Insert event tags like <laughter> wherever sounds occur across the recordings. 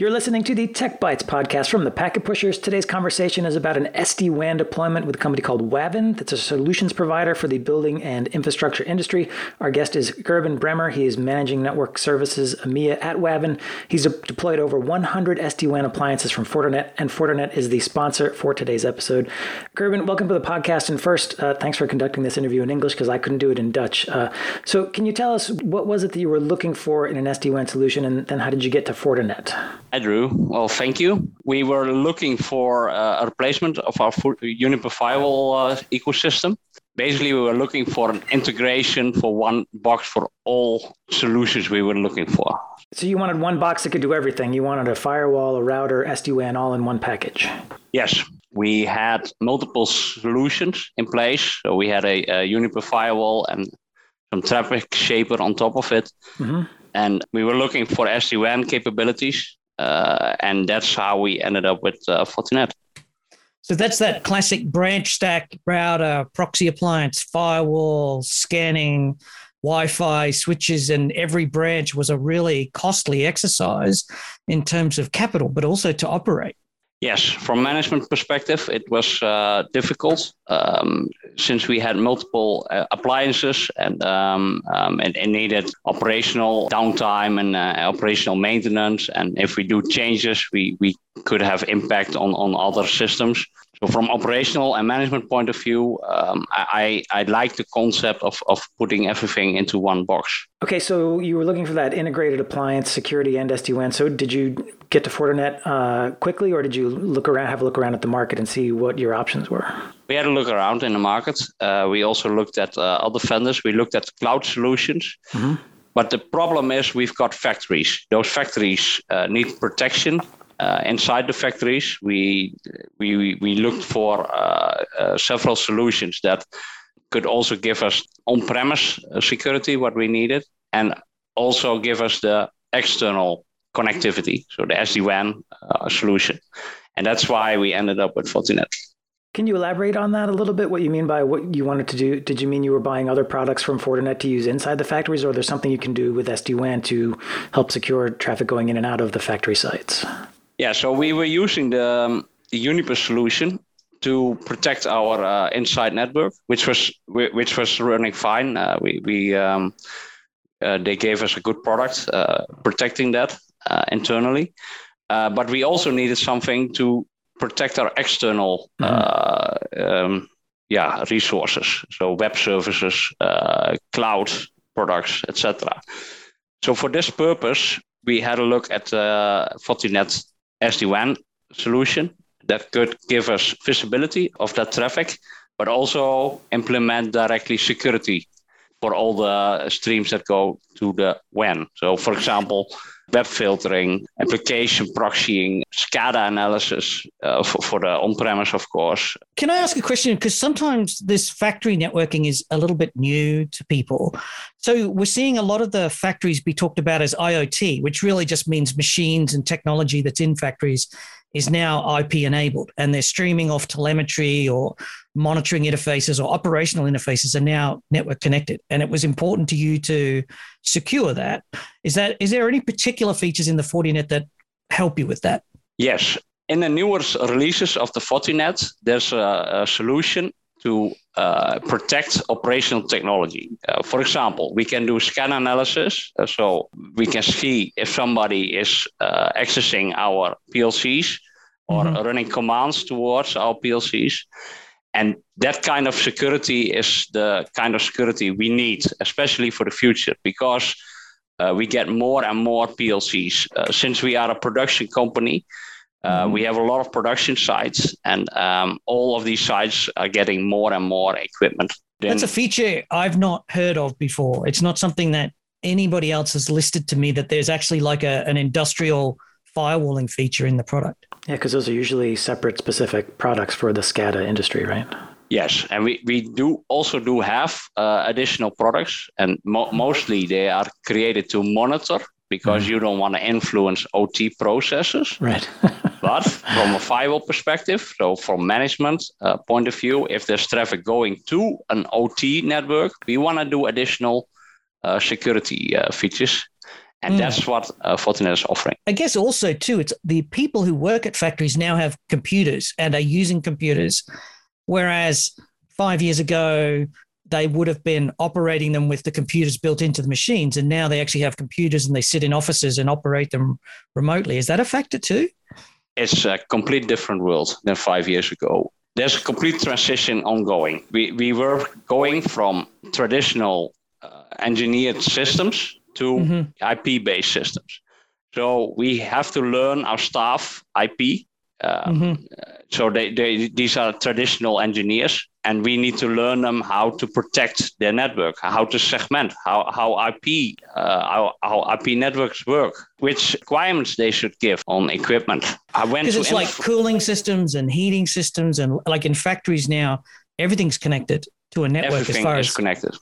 You're listening to the Tech Bytes podcast from the Packet Pushers. Today's conversation is about an SD WAN deployment with a company called Wavin, that's a solutions provider for the building and infrastructure industry. Our guest is Gerben Bremmer. He is managing network services EMEA at Wavin. He's deployed over 100 SD WAN appliances from Fortinet, and Fortinet is the sponsor for today's episode. Gerben, welcome to the podcast. And first, uh, thanks for conducting this interview in English because I couldn't do it in Dutch. Uh, so, can you tell us what was it that you were looking for in an SD WAN solution, and then how did you get to Fortinet? Hi, Drew. Well, thank you. We were looking for uh, a replacement of our Juniper firewall uh, ecosystem. Basically, we were looking for an integration for one box for all solutions we were looking for. So you wanted one box that could do everything. You wanted a firewall, a router, SD-WAN, all in one package. Yes, we had multiple solutions in place. So we had a, a Juniper firewall and some traffic shaper on top of it. Mm-hmm. And we were looking for SD-WAN capabilities uh, and that's how we ended up with uh, Fortinet. So that's that classic branch stack router, proxy appliance, firewall, scanning, Wi-Fi switches, and every branch was a really costly exercise in terms of capital, but also to operate. Yes, from management perspective, it was uh, difficult um, since we had multiple uh, appliances and, um, um, and, and needed operational downtime and uh, operational maintenance. And if we do changes, we, we could have impact on, on other systems. So from operational and management point of view, um, I, I like the concept of, of putting everything into one box. Okay, so you were looking for that integrated appliance security and SD-WAN. So did you get to Fortinet uh, quickly, or did you look around, have a look around at the market and see what your options were? We had a look around in the market. Uh, we also looked at uh, other vendors. We looked at cloud solutions. Mm-hmm. But the problem is we've got factories. Those factories uh, need protection uh, inside the factories, we we we looked for uh, uh, several solutions that could also give us on-premise security what we needed, and also give us the external connectivity, so the SD-WAN uh, solution, and that's why we ended up with Fortinet. Can you elaborate on that a little bit? What you mean by what you wanted to do? Did you mean you were buying other products from Fortinet to use inside the factories, or there's something you can do with SD WAN to help secure traffic going in and out of the factory sites? Yeah, so we were using the, um, the solution to protect our uh, inside network, which was which was running fine. Uh, we we um, uh, they gave us a good product uh, protecting that uh, internally, uh, but we also needed something to protect our external mm-hmm. um, yeah resources, so web services, cloud products, etc. So for this purpose, we had a look at Fortinet SD-WAN solution that could give us visibility of that traffic, but also implement directly security for all the streams that go to the WAN. So, for example, web filtering, application proxying, SCADA analysis uh, for, for, the on premise, of course. Can I ask a question? Because sometimes this factory networking is a little bit new to people. So we're seeing a lot of the factories be talked about as IoT, which really just means machines and technology that's in factories is now IP enabled and they're streaming off telemetry or monitoring interfaces or operational interfaces are now network connected. And it was important to you to secure that. Is that is there any particular features in the Fortinet that help you with that? Yes. In the newest releases of the Fortinet, there's a, a solution to uh, protect operational technology. Uh, for example, we can do scan analysis, uh, so we can see if somebody is uh, accessing our PLCs or mm-hmm. running commands towards our PLCs. And that kind of security is the kind of security we need, especially for the future, because uh, we get more and more PLCs. Uh, since we are a production company, uh, mm-hmm. we have a lot of production sites, and um, all of these sites are getting more and more equipment. That's a feature I've not heard of before. It's not something that anybody else has listed to me that there's actually like a, an industrial firewalling feature in the product. Yeah, because those are usually separate specific products for the SCADA industry, right? Yes, and we, we do also do have uh, additional products, and mo- mostly they are created to monitor because mm. you don't want to influence OT processes. Right. <laughs> but from a firewall perspective, so from management uh, point of view, if there's traffic going to an OT network, we want to do additional uh, security uh, features And mm. that's what uh, Fortinet is offering. I guess also too, it's the people who work at factories now have computers and are using computers, whereas five years ago they would have been operating them with the computers built into the machines, and now they actually have computers and they sit in offices and operate them remotely. Is that a factor too? It's a complete different world than five years ago. There's a complete transition ongoing. We we were going from traditional uh, engineered systems to mm-hmm. IP based systems. So we have to learn our staff IP. Um, mm-hmm. So they, they, these are traditional engineers, and we need to learn them how to protect their network, how to segment, how, how IP uh, how, how IP networks work, which requirements they should give on equipment. I went because it's inf- like cooling systems and heating systems, and like in factories now, everything's connected to a network Everything as far is as connected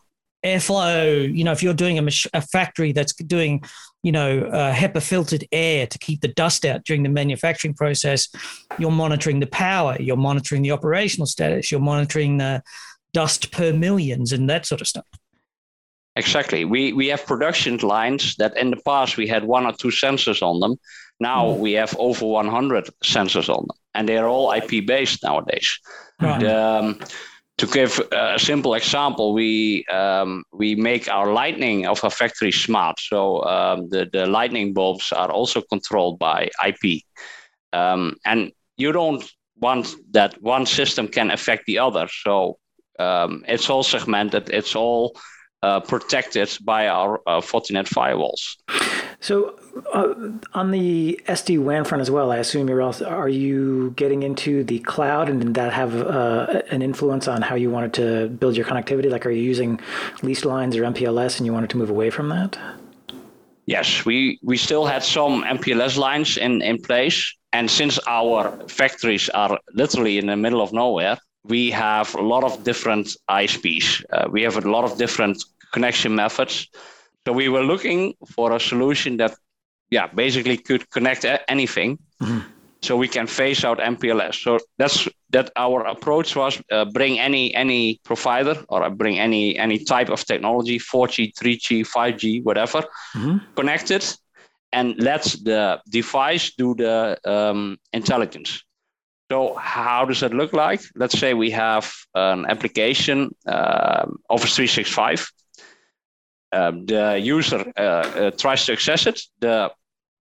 airflow. You know, if you're doing a, mach- a factory that's doing, you know, uh, HEPA filtered air to keep the dust out during the manufacturing process, you're monitoring the power, you're monitoring the operational status, you're monitoring the dust per millions and that sort of stuff. Exactly. We we have production lines that in the past we had one or two sensors on them. Now mm. we have over 100 sensors on them, and they're all IP based nowadays. Right. Um, to give a simple example, we um, we make our lighting of a factory smart. So um, the the lightning bulbs are also controlled by IP, um, and you don't want that one system can affect the other. So um, it's all segmented. It's all uh, protected by our uh, Fortinet firewalls. So, uh, on the SD WAN front as well, I assume you're also are you getting into the cloud, and did that have uh, an influence on how you wanted to build your connectivity? Like, are you using leased lines or MPLS, and you wanted to move away from that? Yes, we we still had some MPLS lines in in place, and since our factories are literally in the middle of nowhere, we have a lot of different ISPs. Uh, we have a lot of different connection methods so we were looking for a solution that, yeah, basically could connect anything. Mm-hmm. So we can phase out MPLS. So that's that. Our approach was uh, bring any any provider or bring any any type of technology, 4G, 3G, 5G, whatever, mm-hmm. connect it, and let the device do the um, intelligence. So how does that look like? Let's say we have an application, uh, Office 365, um, the user uh, uh, tries to access it, the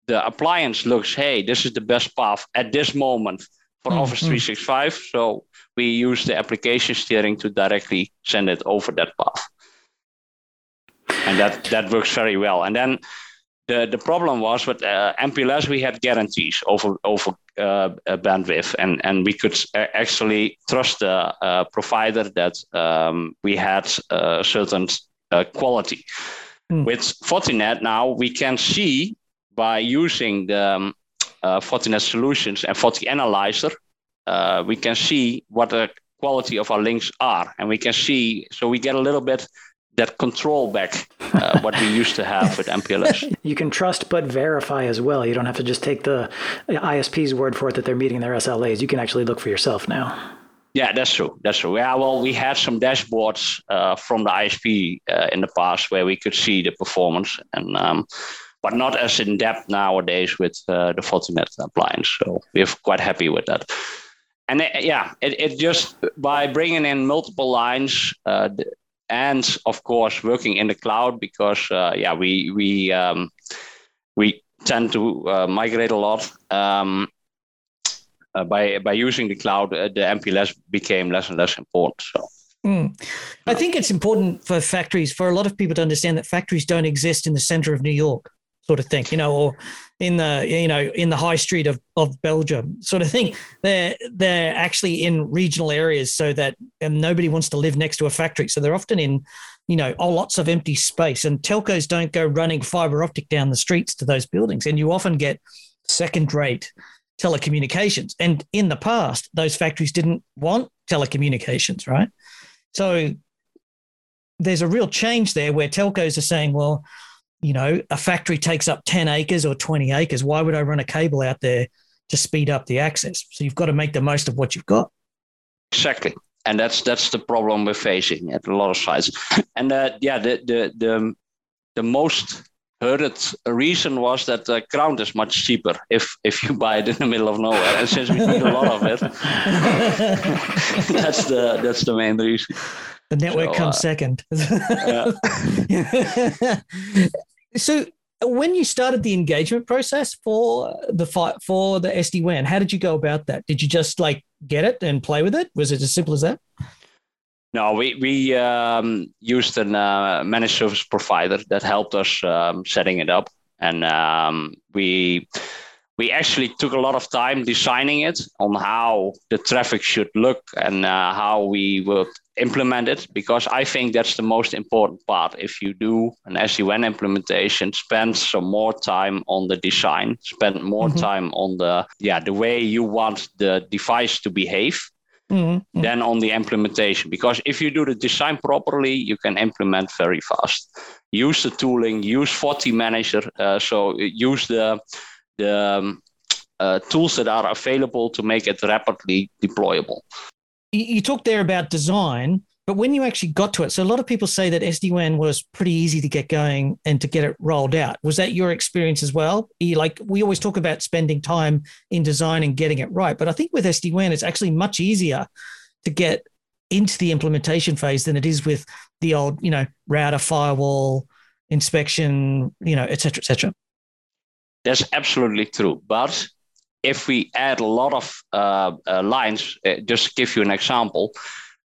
the appliance looks, hey, this is the best path at this moment for mm-hmm. Office 365. So we use the application steering to directly send it over that path. And that, that works very well. And then the, the problem was with uh, MPLS, we had guarantees over, over uh, bandwidth, and, and we could actually trust the uh, provider that um, we had uh, certain uh, quality. Mm. With Fortinet now, we can see by using the um, uh, Fortinet solutions and FortiAnalyzer, uh, we can see what the quality of our links are, and we can see. So we get a little bit that control back uh, what we used to have with MPLS. <laughs> You can trust but verify as well. You don't have to just take the ISP's word for it that they're meeting their SLAs. You can actually look for yourself now. Yeah, that's true. That's true. Yeah, well, we had some dashboards uh, from the ISP uh, in the past where we could see the performance, and um, but not as in depth nowadays with uh, the Fortinet appliance. So we're quite happy with that. And it, yeah, it, it just by bringing in multiple lines uh, and of course working in the cloud because uh, yeah we we um, we tend to uh, migrate a lot. Um, uh, by by using the cloud, uh, the MPLS became less and less important. So. Mm. I think it's important for factories, for a lot of people to understand that factories don't exist in the center of New York, sort of thing, you know, or in the you know in the high street of, of Belgium, sort of thing. Mm. They're they're actually in regional areas, so that and nobody wants to live next to a factory, so they're often in you know oh, lots of empty space. And telcos don't go running fiber optic down the streets to those buildings, and you often get second rate telecommunications. And in the past, those factories didn't want telecommunications, right? So there's a real change there where telcos are saying, well, you know, a factory takes up 10 acres or 20 acres. Why would I run a cable out there to speed up the access? So you've got to make the most of what you've got. Exactly. And that's that's the problem we're facing at a lot of sites. And uh, yeah, the, the the the most heard it. A reason was that the ground is much cheaper if if you <laughs> buy it in the middle of nowhere, and since we need a lot of it, <laughs> that's the that's the main reason. The network so, comes uh, second. <laughs> so when you started the engagement process for the for the SD WAN, how did you go about that? Did you just like get it and play with it? Was it as simple as that? No, we we um, used a uh, managed service provider that helped us um, setting it up, and um, we we actually took a lot of time designing it on how the traffic should look and uh, how we would implement it because I think that's the most important part. If you do an SD-WAN implementation, spend some more time on the design, spend more mm-hmm. time on the yeah the way you want the device to behave. Mm-hmm. Than on the implementation because if you do the design properly you can implement very fast use the tooling use FortiManager uh, so use the the um, uh, tools that are available to make it rapidly deployable. You, you talked there about design, but when you actually got to it, so a lot of people say that SD WAN was pretty easy to get going and to get it rolled out. Was that your experience as well? Like we always talk about spending time in design and getting it right, but I think with SD WAN, it's actually much easier to get into the implementation phase than it is with the old, you know, router, firewall, inspection, you know, et cetera, et cetera. That's absolutely true. But if we add a lot of uh, uh, lines, uh, just give you an example,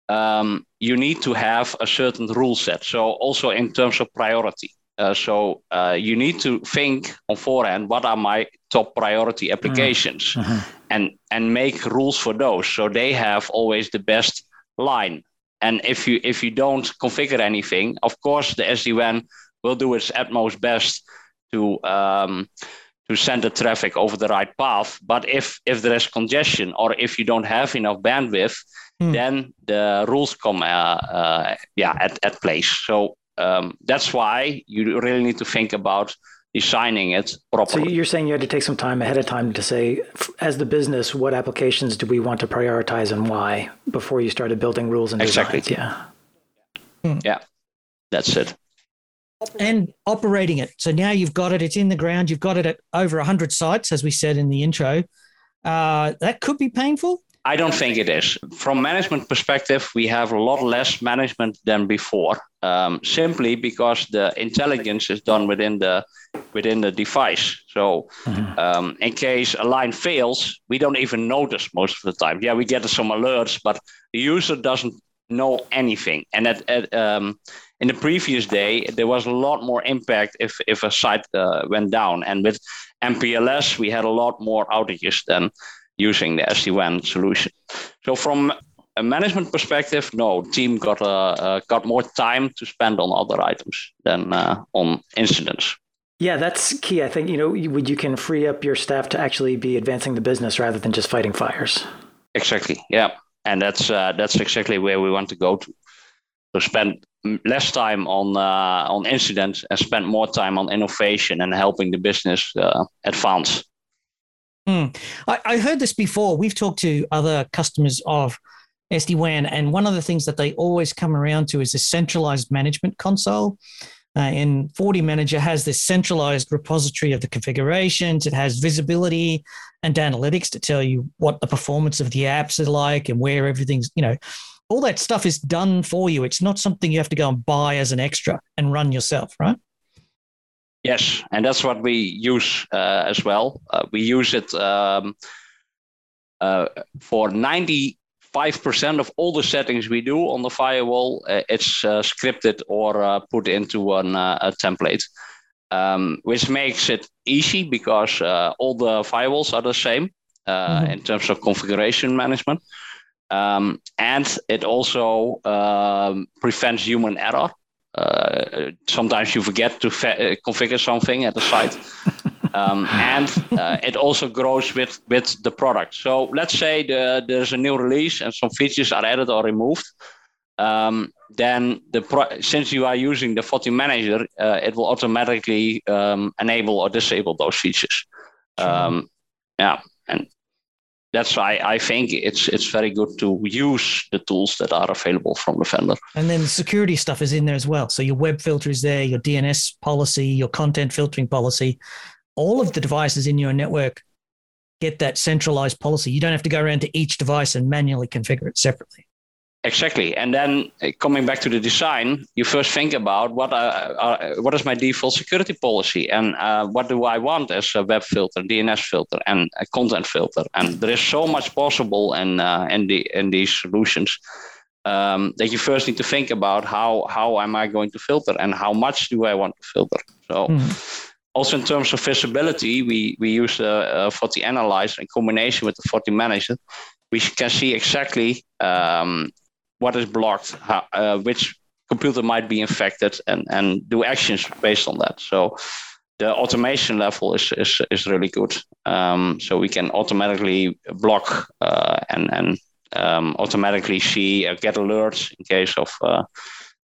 um, you need to have a certain rule set. So also in terms of priority. Uh, so uh, you need to think on forehand what are my top priority applications mm-hmm. and and make rules for those so they have always the best line and if you if you don't configure anything of course the sd-wan will do its utmost best to um, to send the traffic over the right path. But if if there is congestion or if you don't have enough bandwidth, hmm. then the rules come uh, uh, yeah at, at place. So um, that's why you really need to think about designing it properly. So you're saying you had to take some time ahead of time to say, as the business, what applications do we want to prioritize and why before you started building rules and exactly. designs? Yeah. Hmm. Yeah, that's it and operating it. So now you've got it, it's in the ground, you've got it at over 100 sites, as we said in the intro. Uh, that could be painful. I don't think it is. From management perspective, we have a lot less management than before, um, simply because the intelligence is done within the within the device. So, mm-hmm. um, in case a line fails, we don't even notice most of the time. Yeah, we get some alerts, but the user doesn't know anything. And at, at um, in the previous day, there was a lot more impact if, if a site uh, went down. And with MPLS, we had a lot more outages than using the SD-WAN solution. So from a management perspective, no, team got uh, uh, got more time to spend on other items than uh, on incidents. Yeah, that's key. I think you know you, you can free up your staff to actually be advancing the business rather than just fighting fires. Exactly. Yeah, and that's uh, that's exactly where we want to go to. So spend less time on uh, on incidents and spend more time on innovation and helping the business uh, advance. Mm. I, I, heard this before. We've talked to other customers of SD WAN, and one of the things that they always come around to is a centralized management console. Uh, and Manager has this centralized repository of the configurations. It has visibility and analytics to tell you what the performance of the apps are like and where everything's, you know, all that stuff is done for you. It's not something you have to go and buy as an extra and run yourself, right? Yes, and that's what we use uh, as well. Uh, we use it um, uh, for 95% of all the settings we do on the firewall. Uh, it's uh, scripted or uh, put into an, a template, um, which makes it easy because all the firewalls are the same mm-hmm. in terms of configuration management. Um, and it also um, prevents human error. Uh, sometimes you forget to fa- uh, configure something at the site. <laughs> um, and uh, it also grows with, with the product. So let's say the, there's a new release and some features are added or removed. Um, then the pro- since you are using the FortiManager, uh, it will automatically um, enable or disable those features. Um, yeah, and that's why I think it's it's very good to use the tools that are available from the vendor. And then the security stuff is in there as well. So your web filter is there, your DNS policy, your content filtering policy, all of the devices in your network get that centralized policy. You don't have to go around to each device and manually configure it separately. Exactly, and then uh, coming back to the design, you first think about what uh, uh, what is my default security policy, and uh, what do I want as a web filter, DNS filter, and a content filter. And there is so much possible in uh, in the in these solutions um, that you first need to think about how how am I going to filter and how much do I want to filter. So. Mm. Also, in terms of visibility, we, we use the uh, Analyzer in combination with the FortiManager. Manager. We can see exactly um, what is blocked, how, uh, which computer might be infected, and, and do actions based on that. So the automation level is is, is really good. Um, so we can automatically block uh, and and um, automatically see uh, get alerts in case of uh,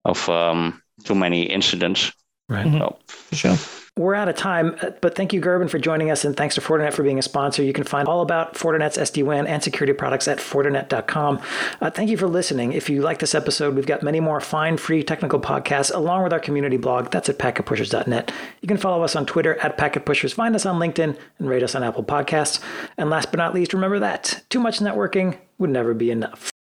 of um, too many incidents. Right. So, For sure. We're out of time, but thank you, Gerben, for joining us, and thanks to Fortinet for being a sponsor. You can find all about Fortinet's SD-WAN and security products at Fortinet.com. Uh, thank you for listening. If you like this episode, we've got many more fine, free technical podcasts along with our community blog. That's at packetpushers.net. You can follow us on Twitter at packetpushers, find us on LinkedIn, and rate us on Apple Podcasts. And last but not least, remember that too much networking would never be enough.